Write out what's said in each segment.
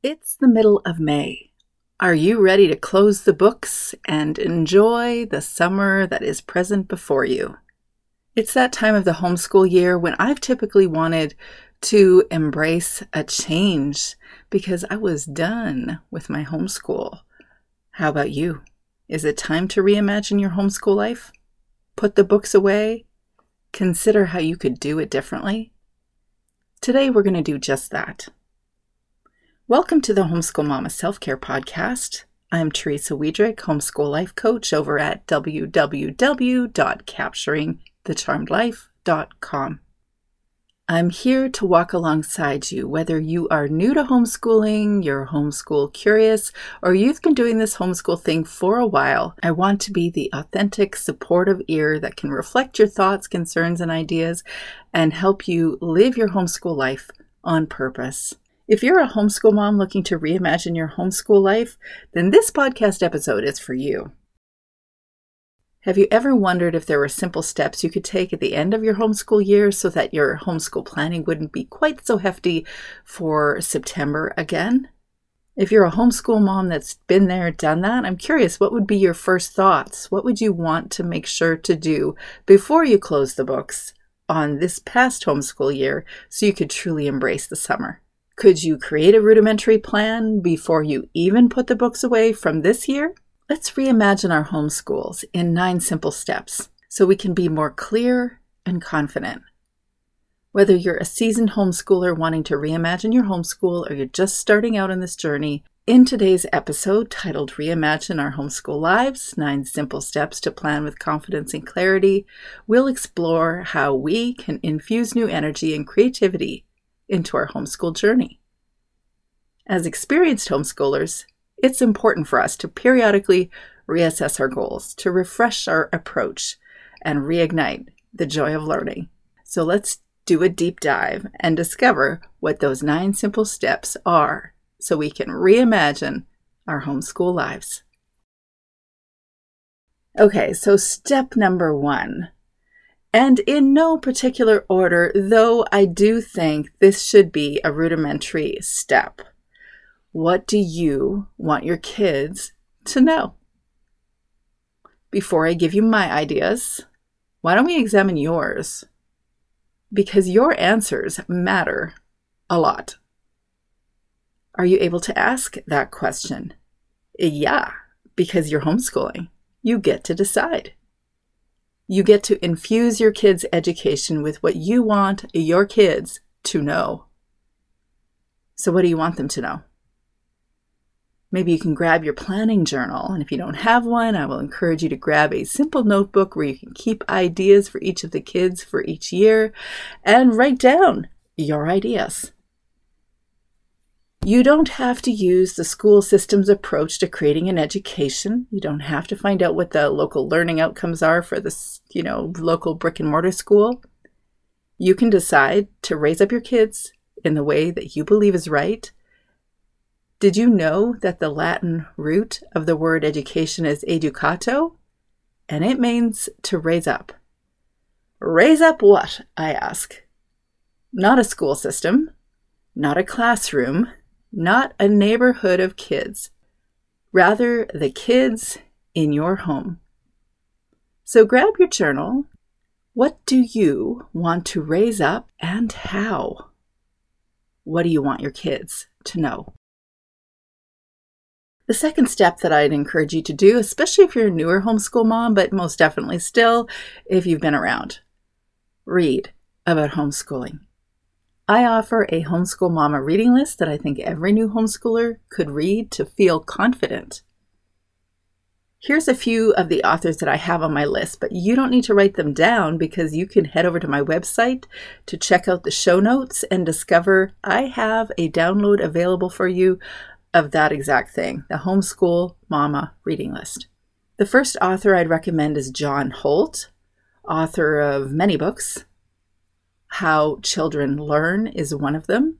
It's the middle of May. Are you ready to close the books and enjoy the summer that is present before you? It's that time of the homeschool year when I've typically wanted to embrace a change because I was done with my homeschool. How about you? Is it time to reimagine your homeschool life? Put the books away? Consider how you could do it differently? Today, we're going to do just that. Welcome to the Homeschool Mama Self Care Podcast. I'm Teresa Wiedrich, homeschool life coach over at www.capturingthecharmedlife.com. I'm here to walk alongside you, whether you are new to homeschooling, you're homeschool curious, or you've been doing this homeschool thing for a while. I want to be the authentic, supportive ear that can reflect your thoughts, concerns, and ideas and help you live your homeschool life on purpose. If you're a homeschool mom looking to reimagine your homeschool life, then this podcast episode is for you. Have you ever wondered if there were simple steps you could take at the end of your homeschool year so that your homeschool planning wouldn't be quite so hefty for September again? If you're a homeschool mom that's been there, done that, I'm curious what would be your first thoughts? What would you want to make sure to do before you close the books on this past homeschool year so you could truly embrace the summer? Could you create a rudimentary plan before you even put the books away from this year? Let's reimagine our homeschools in nine simple steps so we can be more clear and confident. Whether you're a seasoned homeschooler wanting to reimagine your homeschool or you're just starting out on this journey, in today's episode titled Reimagine Our Homeschool Lives Nine Simple Steps to Plan with Confidence and Clarity, we'll explore how we can infuse new energy and creativity into our homeschool journey. As experienced homeschoolers, it's important for us to periodically reassess our goals, to refresh our approach, and reignite the joy of learning. So let's do a deep dive and discover what those nine simple steps are so we can reimagine our homeschool lives. Okay, so step number one and in no particular order, though I do think this should be a rudimentary step. What do you want your kids to know? Before I give you my ideas, why don't we examine yours? Because your answers matter a lot. Are you able to ask that question? Yeah, because you're homeschooling. You get to decide. You get to infuse your kids' education with what you want your kids to know. So, what do you want them to know? Maybe you can grab your planning journal, and if you don't have one, I will encourage you to grab a simple notebook where you can keep ideas for each of the kids for each year and write down your ideas. You don't have to use the school system's approach to creating an education. You don't have to find out what the local learning outcomes are for this, you know, local brick and mortar school. You can decide to raise up your kids in the way that you believe is right. Did you know that the Latin root of the word education is educato? And it means to raise up. Raise up what, I ask? Not a school system, not a classroom, not a neighborhood of kids, rather, the kids in your home. So grab your journal. What do you want to raise up and how? What do you want your kids to know? The second step that I'd encourage you to do, especially if you're a newer homeschool mom, but most definitely still if you've been around, read about homeschooling. I offer a homeschool mama reading list that I think every new homeschooler could read to feel confident. Here's a few of the authors that I have on my list, but you don't need to write them down because you can head over to my website to check out the show notes and discover I have a download available for you of that exact thing the Homeschool Mama reading list. The first author I'd recommend is John Holt, author of many books, how Children Learn is one of them.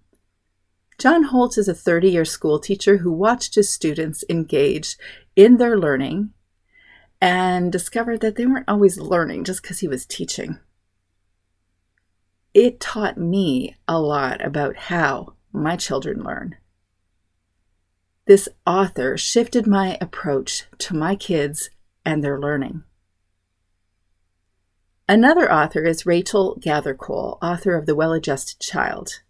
John Holt is a 30 year school teacher who watched his students engage in their learning and discovered that they weren't always learning just because he was teaching. It taught me a lot about how my children learn. This author shifted my approach to my kids and their learning. Another author is Rachel Gathercole, author of The Well Adjusted Child.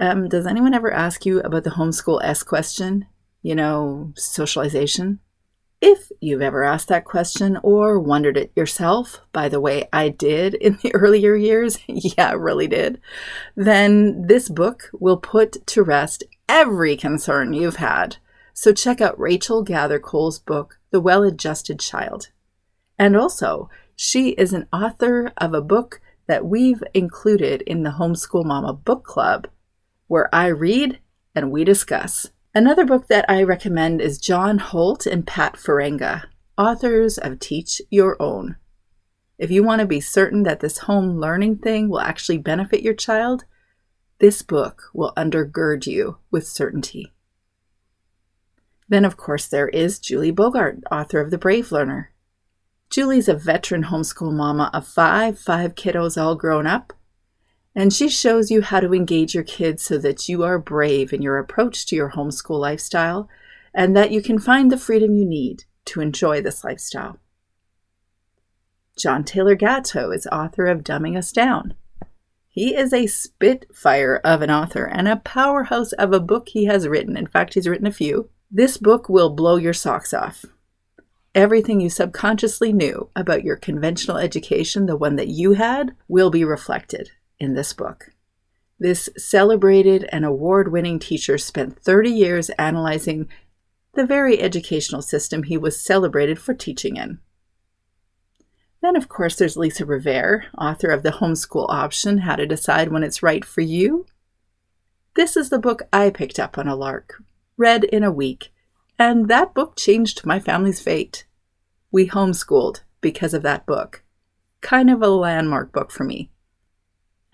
Um, does anyone ever ask you about the homeschool S question? You know, socialization? If you've ever asked that question or wondered it yourself, by the way, I did in the earlier years, yeah, really did, then this book will put to rest every concern you've had. So check out Rachel Gathercole's book, The Well Adjusted Child. And also, she is an author of a book that we've included in the Homeschool Mama Book Club, where I read and we discuss. Another book that I recommend is John Holt and Pat Farenga, authors of Teach Your Own. If you want to be certain that this home learning thing will actually benefit your child, this book will undergird you with certainty. Then, of course, there is Julie Bogart, author of The Brave Learner. Julie's a veteran homeschool mama of five, five kiddos all grown up, and she shows you how to engage your kids so that you are brave in your approach to your homeschool lifestyle and that you can find the freedom you need to enjoy this lifestyle. John Taylor Gatto is author of Dumbing Us Down. He is a spitfire of an author and a powerhouse of a book he has written. In fact, he's written a few. This book will blow your socks off everything you subconsciously knew about your conventional education, the one that you had, will be reflected in this book. This celebrated and award winning teacher spent 30 years analyzing the very educational system he was celebrated for teaching in. Then, of course, there's Lisa Rivero, author of The Homeschool Option How to Decide When It's Right for You. This is the book I picked up on a lark, read in a week, and that book changed my family's fate. We homeschooled because of that book. Kind of a landmark book for me.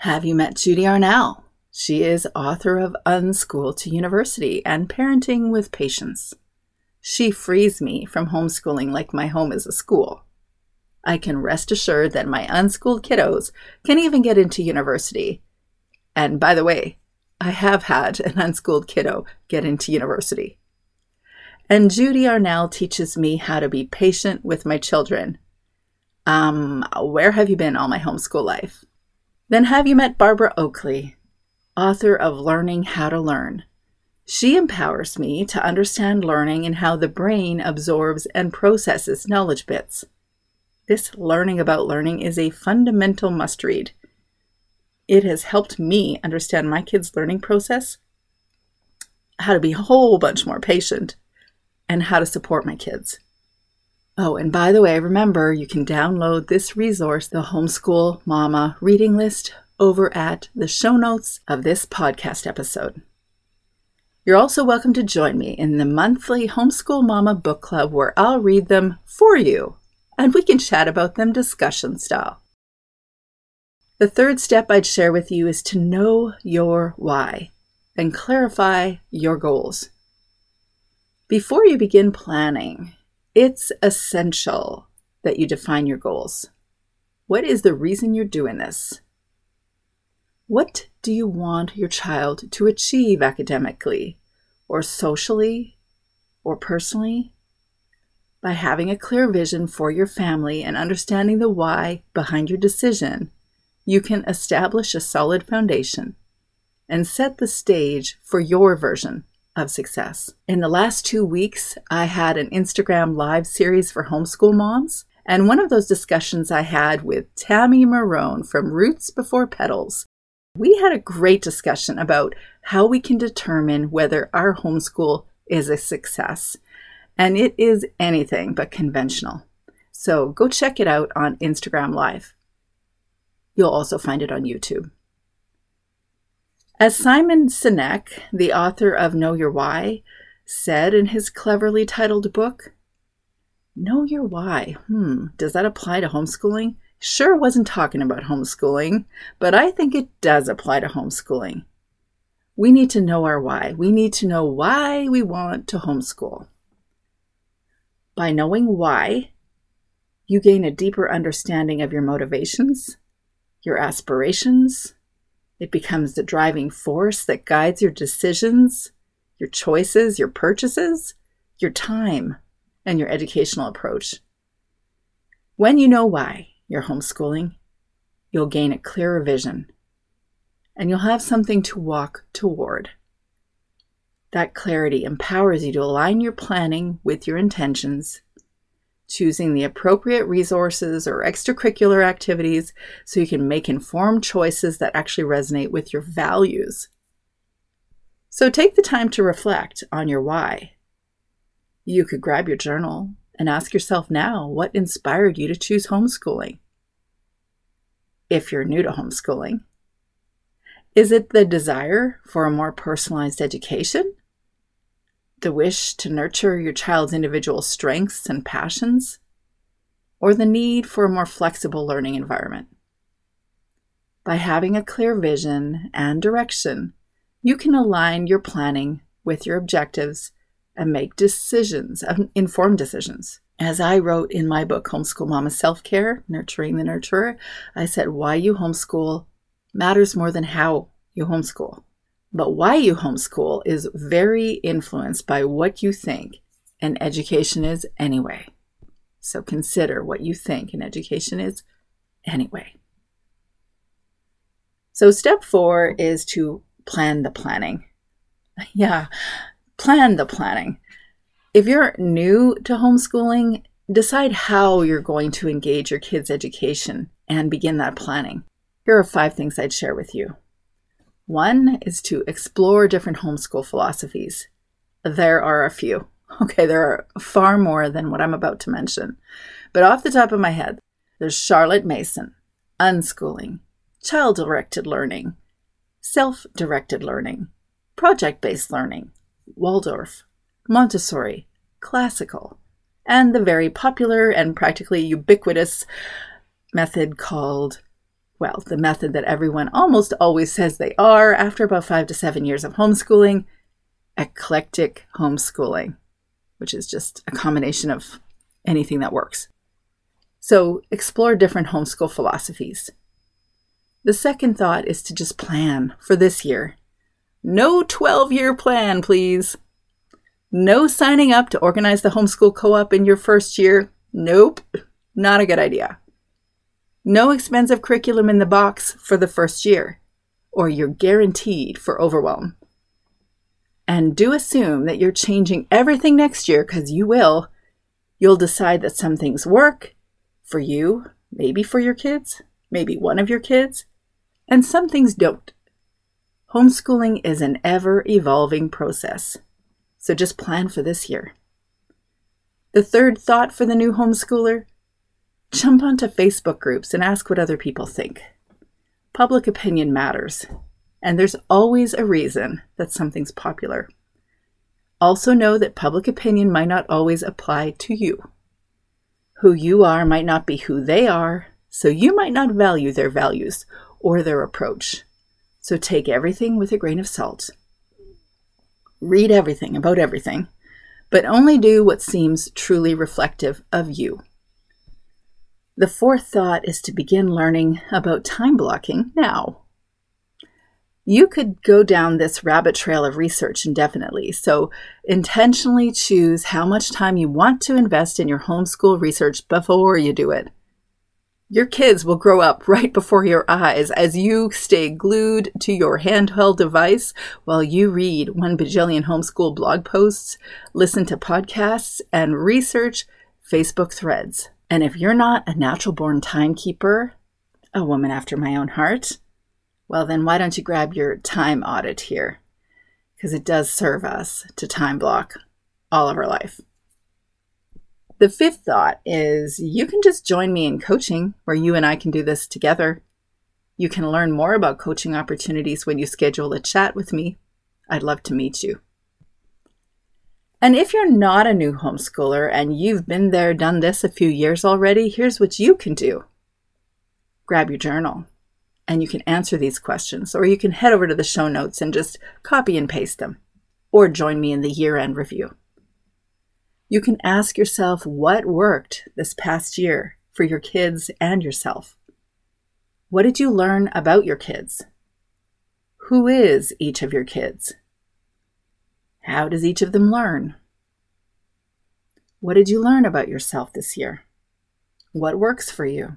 Have you met Judy Arnall? She is author of Unschool to University and Parenting with Patience. She frees me from homeschooling like my home is a school. I can rest assured that my unschooled kiddos can even get into university. And by the way, I have had an unschooled kiddo get into university. And Judy Arnall teaches me how to be patient with my children. Um, where have you been all my homeschool life? Then have you met Barbara Oakley, author of Learning How to Learn? She empowers me to understand learning and how the brain absorbs and processes knowledge bits. This learning about learning is a fundamental must read. It has helped me understand my kids' learning process, how to be a whole bunch more patient, and how to support my kids. Oh, and by the way, remember you can download this resource, the Homeschool Mama Reading List, over at the show notes of this podcast episode. You're also welcome to join me in the monthly Homeschool Mama Book Club where I'll read them for you and we can chat about them discussion style. The third step I'd share with you is to know your why and clarify your goals. Before you begin planning, it's essential that you define your goals. What is the reason you're doing this? What do you want your child to achieve academically, or socially, or personally? By having a clear vision for your family and understanding the why behind your decision, you can establish a solid foundation and set the stage for your version of success. In the last two weeks, I had an Instagram live series for homeschool moms. And one of those discussions I had with Tammy Marone from Roots Before Petals. We had a great discussion about how we can determine whether our homeschool is a success. And it is anything but conventional. So go check it out on Instagram Live. You'll also find it on YouTube. As Simon Sinek, the author of Know Your Why, said in his cleverly titled book, Know Your Why. Hmm, does that apply to homeschooling? Sure wasn't talking about homeschooling, but I think it does apply to homeschooling. We need to know our why. We need to know why we want to homeschool. By knowing why, you gain a deeper understanding of your motivations, your aspirations, it becomes the driving force that guides your decisions, your choices, your purchases, your time, and your educational approach. When you know why you're homeschooling, you'll gain a clearer vision and you'll have something to walk toward. That clarity empowers you to align your planning with your intentions, choosing the appropriate resources or extracurricular activities so you can make informed choices that actually resonate with your values. So take the time to reflect on your why. You could grab your journal and ask yourself now what inspired you to choose homeschooling. If you're new to homeschooling, is it the desire for a more personalized education? The wish to nurture your child's individual strengths and passions, or the need for a more flexible learning environment. By having a clear vision and direction, you can align your planning with your objectives and make decisions, um, informed decisions. As I wrote in my book, Homeschool Mama Self Care Nurturing the Nurturer, I said, Why you homeschool matters more than how you homeschool. But why you homeschool is very influenced by what you think an education is anyway. So consider what you think an education is anyway. So, step four is to plan the planning. Yeah, plan the planning. If you're new to homeschooling, decide how you're going to engage your kids' education and begin that planning. Here are five things I'd share with you. One is to explore different homeschool philosophies. There are a few. Okay, there are far more than what I'm about to mention. But off the top of my head, there's Charlotte Mason, unschooling, child directed learning, self directed learning, project based learning, Waldorf, Montessori, classical, and the very popular and practically ubiquitous method called well, the method that everyone almost always says they are after about five to seven years of homeschooling eclectic homeschooling, which is just a combination of anything that works. So, explore different homeschool philosophies. The second thought is to just plan for this year. No 12 year plan, please. No signing up to organize the homeschool co op in your first year. Nope, not a good idea. No expensive curriculum in the box for the first year, or you're guaranteed for overwhelm. And do assume that you're changing everything next year because you will. You'll decide that some things work for you, maybe for your kids, maybe one of your kids, and some things don't. Homeschooling is an ever evolving process, so just plan for this year. The third thought for the new homeschooler Jump onto Facebook groups and ask what other people think. Public opinion matters, and there's always a reason that something's popular. Also, know that public opinion might not always apply to you. Who you are might not be who they are, so you might not value their values or their approach. So take everything with a grain of salt. Read everything about everything, but only do what seems truly reflective of you. The fourth thought is to begin learning about time blocking now. You could go down this rabbit trail of research indefinitely, so intentionally choose how much time you want to invest in your homeschool research before you do it. Your kids will grow up right before your eyes as you stay glued to your handheld device while you read one bajillion homeschool blog posts, listen to podcasts, and research Facebook threads. And if you're not a natural born timekeeper, a woman after my own heart, well, then why don't you grab your time audit here? Because it does serve us to time block all of our life. The fifth thought is you can just join me in coaching where you and I can do this together. You can learn more about coaching opportunities when you schedule a chat with me. I'd love to meet you. And if you're not a new homeschooler and you've been there, done this a few years already, here's what you can do grab your journal and you can answer these questions, or you can head over to the show notes and just copy and paste them, or join me in the year end review. You can ask yourself what worked this past year for your kids and yourself. What did you learn about your kids? Who is each of your kids? How does each of them learn? What did you learn about yourself this year? What works for you?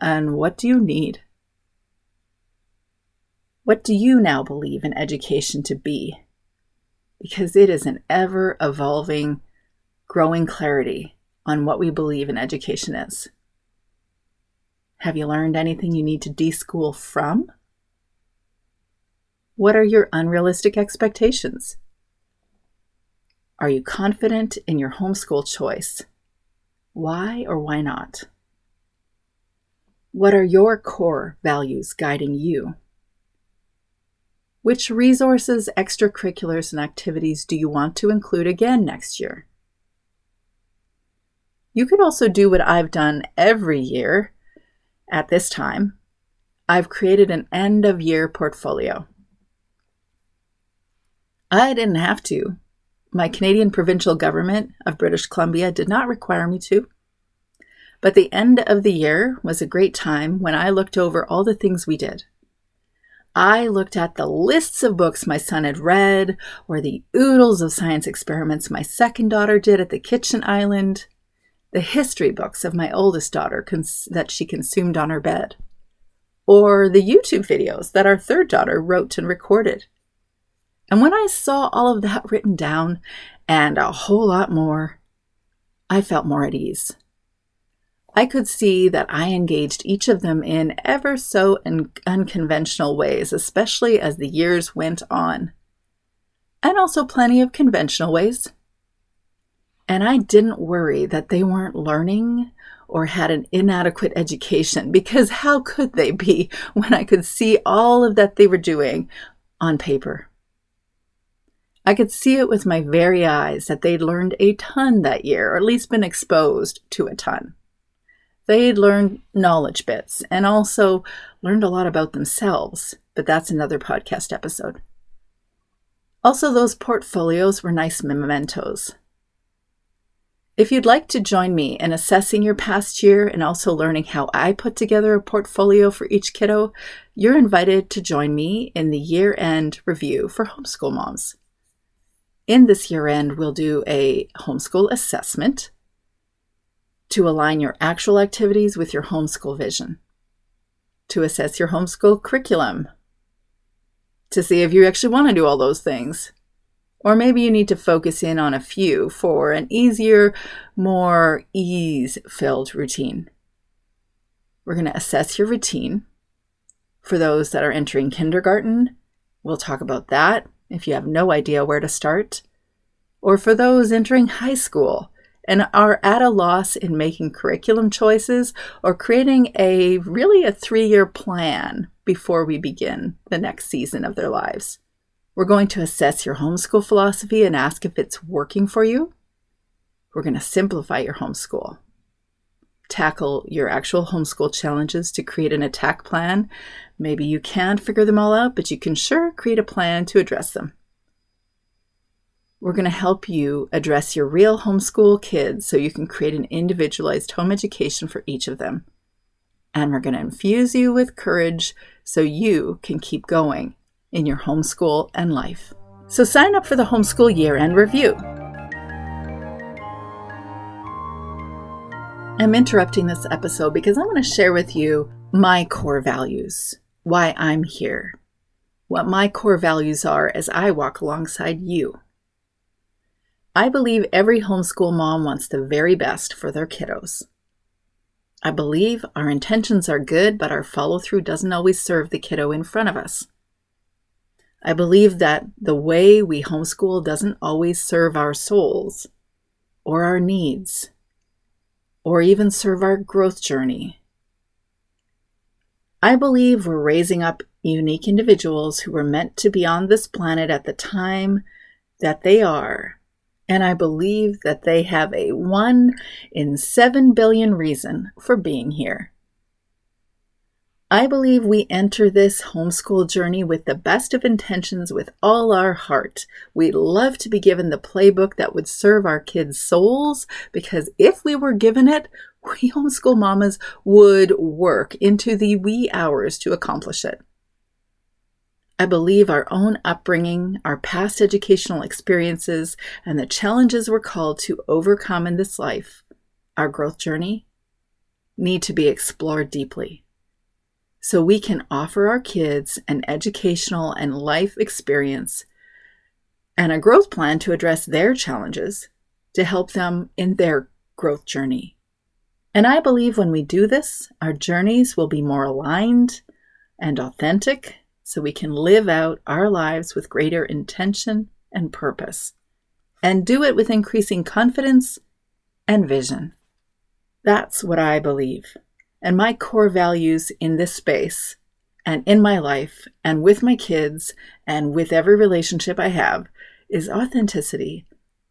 And what do you need? What do you now believe in education to be? Because it is an ever evolving, growing clarity on what we believe in education is. Have you learned anything you need to deschool from? What are your unrealistic expectations? Are you confident in your homeschool choice? Why or why not? What are your core values guiding you? Which resources, extracurriculars, and activities do you want to include again next year? You could also do what I've done every year at this time. I've created an end of year portfolio. I didn't have to. My Canadian provincial government of British Columbia did not require me to. But the end of the year was a great time when I looked over all the things we did. I looked at the lists of books my son had read, or the oodles of science experiments my second daughter did at the kitchen island, the history books of my oldest daughter cons- that she consumed on her bed, or the YouTube videos that our third daughter wrote and recorded. And when I saw all of that written down and a whole lot more, I felt more at ease. I could see that I engaged each of them in ever so un- unconventional ways, especially as the years went on, and also plenty of conventional ways. And I didn't worry that they weren't learning or had an inadequate education because how could they be when I could see all of that they were doing on paper? I could see it with my very eyes that they'd learned a ton that year, or at least been exposed to a ton. They'd learned knowledge bits and also learned a lot about themselves, but that's another podcast episode. Also, those portfolios were nice mementos. If you'd like to join me in assessing your past year and also learning how I put together a portfolio for each kiddo, you're invited to join me in the year end review for homeschool moms. In this year end, we'll do a homeschool assessment to align your actual activities with your homeschool vision, to assess your homeschool curriculum, to see if you actually want to do all those things. Or maybe you need to focus in on a few for an easier, more ease filled routine. We're going to assess your routine. For those that are entering kindergarten, we'll talk about that if you have no idea where to start, or for those entering high school and are at a loss in making curriculum choices or creating a really a three year plan before we begin the next season of their lives. We're going to assess your homeschool philosophy and ask if it's working for you. We're going to simplify your homeschool tackle your actual homeschool challenges to create an attack plan. Maybe you can't figure them all out, but you can sure create a plan to address them. We're going to help you address your real homeschool kids so you can create an individualized home education for each of them. And we're going to infuse you with courage so you can keep going in your homeschool and life. So sign up for the homeschool year end review. I'm interrupting this episode because I want to share with you my core values, why I'm here, what my core values are as I walk alongside you. I believe every homeschool mom wants the very best for their kiddos. I believe our intentions are good, but our follow through doesn't always serve the kiddo in front of us. I believe that the way we homeschool doesn't always serve our souls or our needs or even serve our growth journey. I believe we're raising up unique individuals who were meant to be on this planet at the time that they are. And I believe that they have a one in seven billion reason for being here. I believe we enter this homeschool journey with the best of intentions with all our heart. We'd love to be given the playbook that would serve our kids' souls because if we were given it, we homeschool mamas would work into the wee hours to accomplish it. I believe our own upbringing, our past educational experiences, and the challenges we're called to overcome in this life, our growth journey, need to be explored deeply. So we can offer our kids an educational and life experience and a growth plan to address their challenges to help them in their growth journey. And I believe when we do this, our journeys will be more aligned and authentic so we can live out our lives with greater intention and purpose, and do it with increasing confidence and vision. That's what I believe. And my core values in this space and in my life and with my kids and with every relationship I have is authenticity,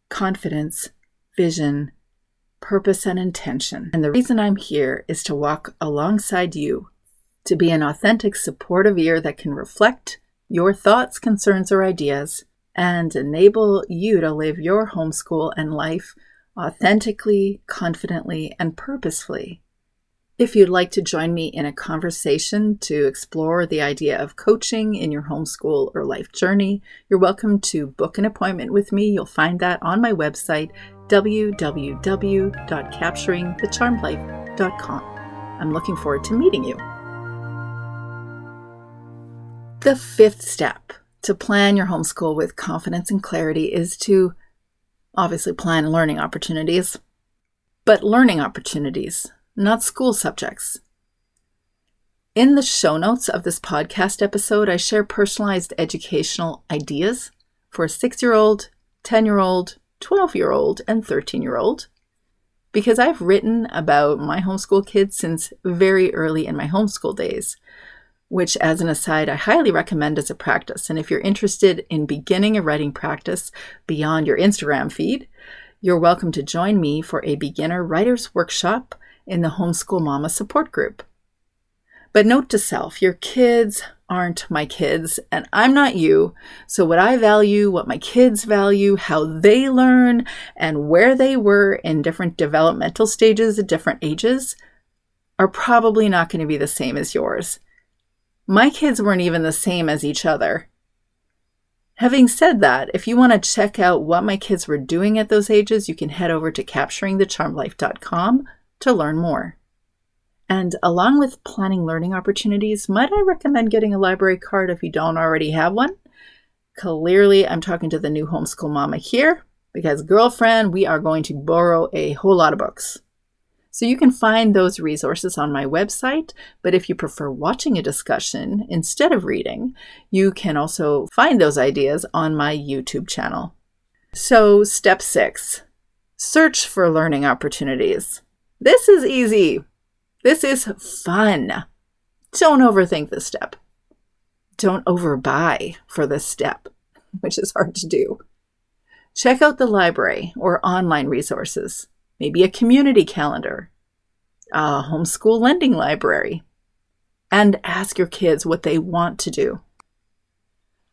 confidence, vision, purpose, and intention. And the reason I'm here is to walk alongside you to be an authentic, supportive ear that can reflect your thoughts, concerns, or ideas and enable you to live your homeschool and life authentically, confidently, and purposefully. If you'd like to join me in a conversation to explore the idea of coaching in your homeschool or life journey, you're welcome to book an appointment with me. You'll find that on my website, www.capturingthecharmedlife.com. I'm looking forward to meeting you. The fifth step to plan your homeschool with confidence and clarity is to obviously plan learning opportunities, but learning opportunities, not school subjects. In the show notes of this podcast episode, I share personalized educational ideas for a six year old, 10 year old, 12 year old, and 13 year old. Because I've written about my homeschool kids since very early in my homeschool days which, as an aside, I highly recommend as a practice. And if you're interested in beginning a writing practice beyond your Instagram feed, you're welcome to join me for a beginner writer's workshop in the Homeschool Mama support group. But note to self your kids aren't my kids, and I'm not you. So, what I value, what my kids value, how they learn, and where they were in different developmental stages at different ages are probably not going to be the same as yours. My kids weren't even the same as each other. Having said that, if you want to check out what my kids were doing at those ages, you can head over to capturingthecharmedlife.com to learn more. And along with planning learning opportunities, might I recommend getting a library card if you don't already have one? Clearly, I'm talking to the new homeschool mama here because, girlfriend, we are going to borrow a whole lot of books. So you can find those resources on my website, but if you prefer watching a discussion instead of reading, you can also find those ideas on my YouTube channel. So, step six search for learning opportunities. This is easy. This is fun. Don't overthink this step. Don't overbuy for this step, which is hard to do. Check out the library or online resources maybe a community calendar, a homeschool lending library, and ask your kids what they want to do.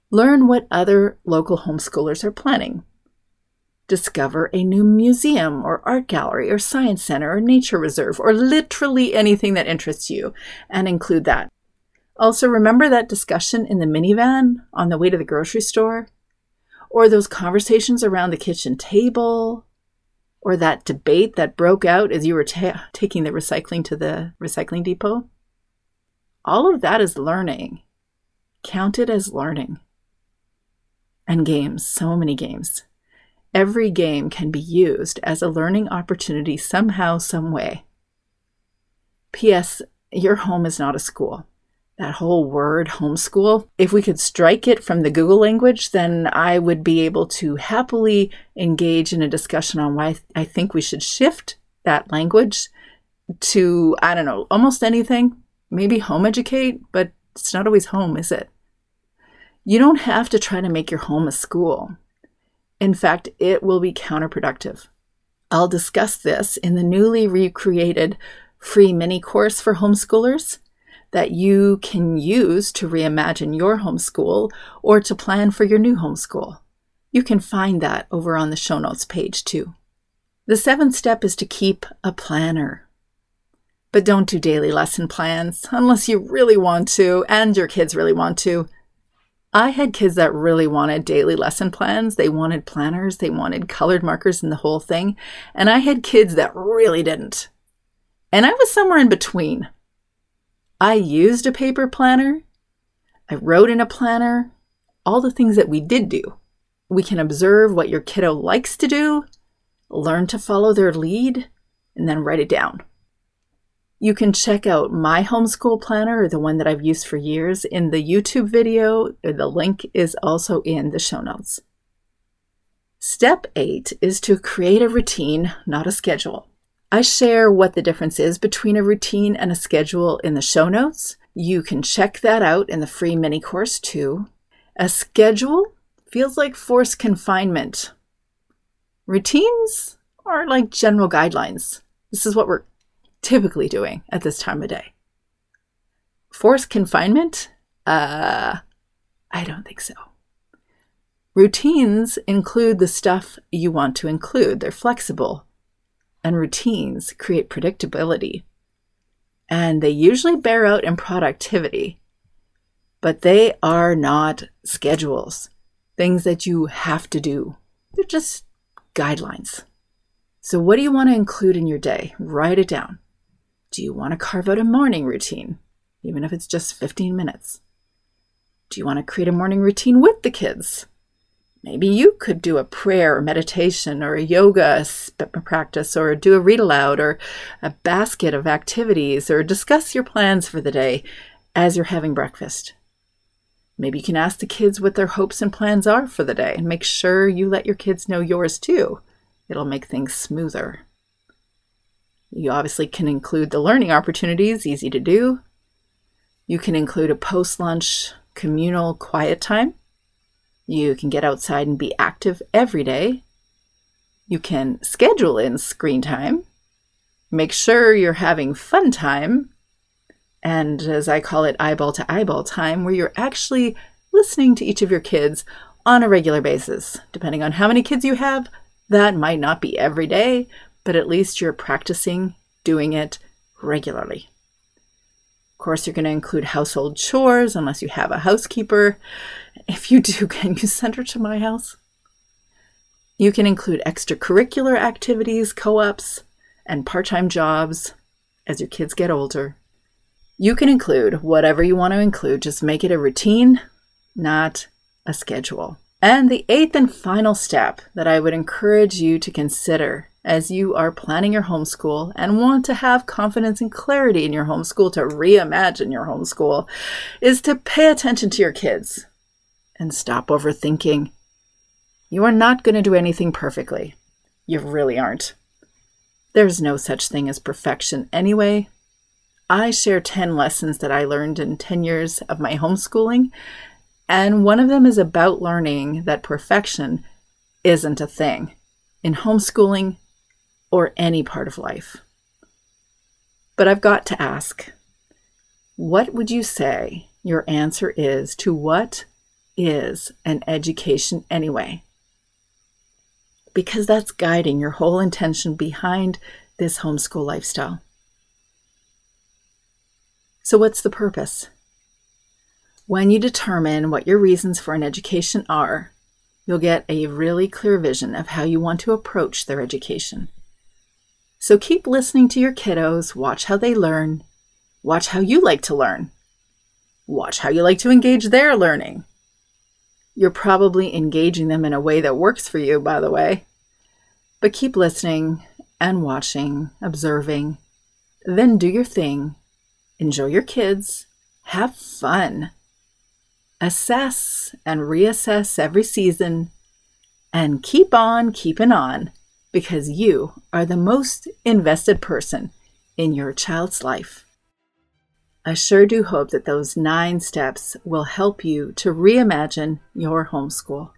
Learn what other local homeschoolers are planning. Discover a new museum or art gallery or science center or nature reserve or literally anything that interests you and include that. Also, remember that discussion in the minivan on the way to the grocery store? Or those conversations around the kitchen table? or that debate that broke out as you were ta- taking the recycling to the recycling depot. All of that is learning. Count it as learning. And games, so many games. Every game can be used as a learning opportunity somehow, some way. P.S. Your home is not a school that whole word homeschool, if we could strike it from the Google language, then I would be able to happily engage in a discussion on why I think we should shift that language to, I don't know, almost anything. Maybe home educate, but it's not always home, is it? You don't have to try to make your home a school. In fact, it will be counterproductive. I'll discuss this in the newly recreated free mini course for homeschoolers that you can use to reimagine your homeschool or to plan for your new homeschool. You can find that over on the show notes page too. The seventh step is to keep a planner. But don't do daily lesson plans unless you really want to and your kids really want to. I had kids that really wanted daily lesson plans. They wanted planners, they wanted colored markers and the whole thing. And I had kids that really didn't. And I was somewhere in between. I used a paper planner, I wrote in a planner, all the things that we did do. We can observe what your kiddo likes to do, learn to follow their lead, and then write it down. You can check out my homeschool planner, or the one that I've used for years, in the YouTube video. The link is also in the show notes. Step eight is to create a routine, not a schedule. I share what the difference is between a routine and a schedule in the show notes. You can check that out in the free mini course too. A schedule feels like forced confinement. Routines are like general guidelines. This is what we're typically doing at this time of day. Forced confinement? Uh, I don't think so. Routines include the stuff you want to include, they're flexible. And routines create predictability. And they usually bear out in productivity, but they are not schedules, things that you have to do. They're just guidelines. So, what do you want to include in your day? Write it down. Do you want to carve out a morning routine, even if it's just 15 minutes? Do you want to create a morning routine with the kids? Maybe you could do a prayer or meditation or a yoga practice or do a read aloud or a basket of activities or discuss your plans for the day as you're having breakfast. Maybe you can ask the kids what their hopes and plans are for the day and make sure you let your kids know yours too. It'll make things smoother. You obviously can include the learning opportunities, easy to do. You can include a post lunch communal quiet time. You can get outside and be active every day. You can schedule in screen time. Make sure you're having fun time. And as I call it, eyeball to eyeball time, where you're actually listening to each of your kids on a regular basis. Depending on how many kids you have, that might not be every day, but at least you're practicing doing it regularly. Of course, you're going to include household chores unless you have a housekeeper. If you do, can you send her to my house? You can include extracurricular activities, co ops, and part time jobs as your kids get older. You can include whatever you want to include, just make it a routine, not a schedule. And the eighth and final step that I would encourage you to consider as you are planning your homeschool and want to have confidence and clarity in your homeschool to reimagine your homeschool is to pay attention to your kids and stop overthinking. You are not going to do anything perfectly. You really aren't. There's no such thing as perfection anyway. I share 10 lessons that I learned in 10 years of my homeschooling, and one of them is about learning that perfection isn't a thing. In homeschooling, or any part of life. But I've got to ask what would you say your answer is to what is an education anyway? Because that's guiding your whole intention behind this homeschool lifestyle. So, what's the purpose? When you determine what your reasons for an education are, you'll get a really clear vision of how you want to approach their education. So keep listening to your kiddos, watch how they learn, watch how you like to learn, watch how you like to engage their learning. You're probably engaging them in a way that works for you, by the way. But keep listening and watching, observing. Then do your thing. Enjoy your kids. Have fun. Assess and reassess every season. And keep on keeping on because you are the most invested person in your child's life. I sure do hope that those nine steps will help you to reimagine your homeschool.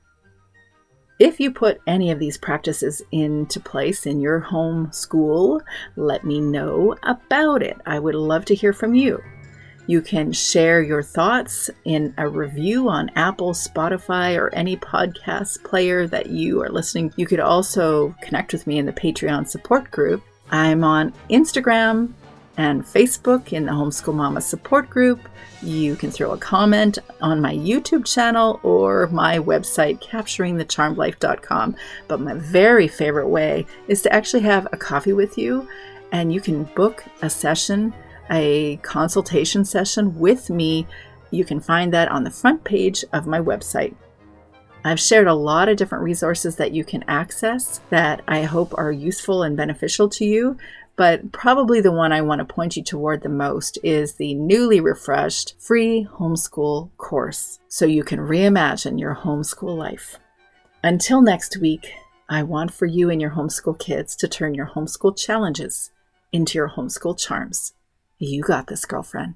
If you put any of these practices into place in your home school, let me know about it. I would love to hear from you. You can share your thoughts in a review on Apple, Spotify, or any podcast player that you are listening. You could also connect with me in the Patreon support group. I'm on Instagram and Facebook in the Homeschool Mama support group. You can throw a comment on my YouTube channel or my website, capturingthecharmedlife.com. But my very favorite way is to actually have a coffee with you, and you can book a session, a consultation session with me. You can find that on the front page of my website. I've shared a lot of different resources that you can access that I hope are useful and beneficial to you. But probably the one I want to point you toward the most is the newly refreshed free homeschool course so you can reimagine your homeschool life. Until next week, I want for you and your homeschool kids to turn your homeschool challenges into your homeschool charms. You got this, girlfriend.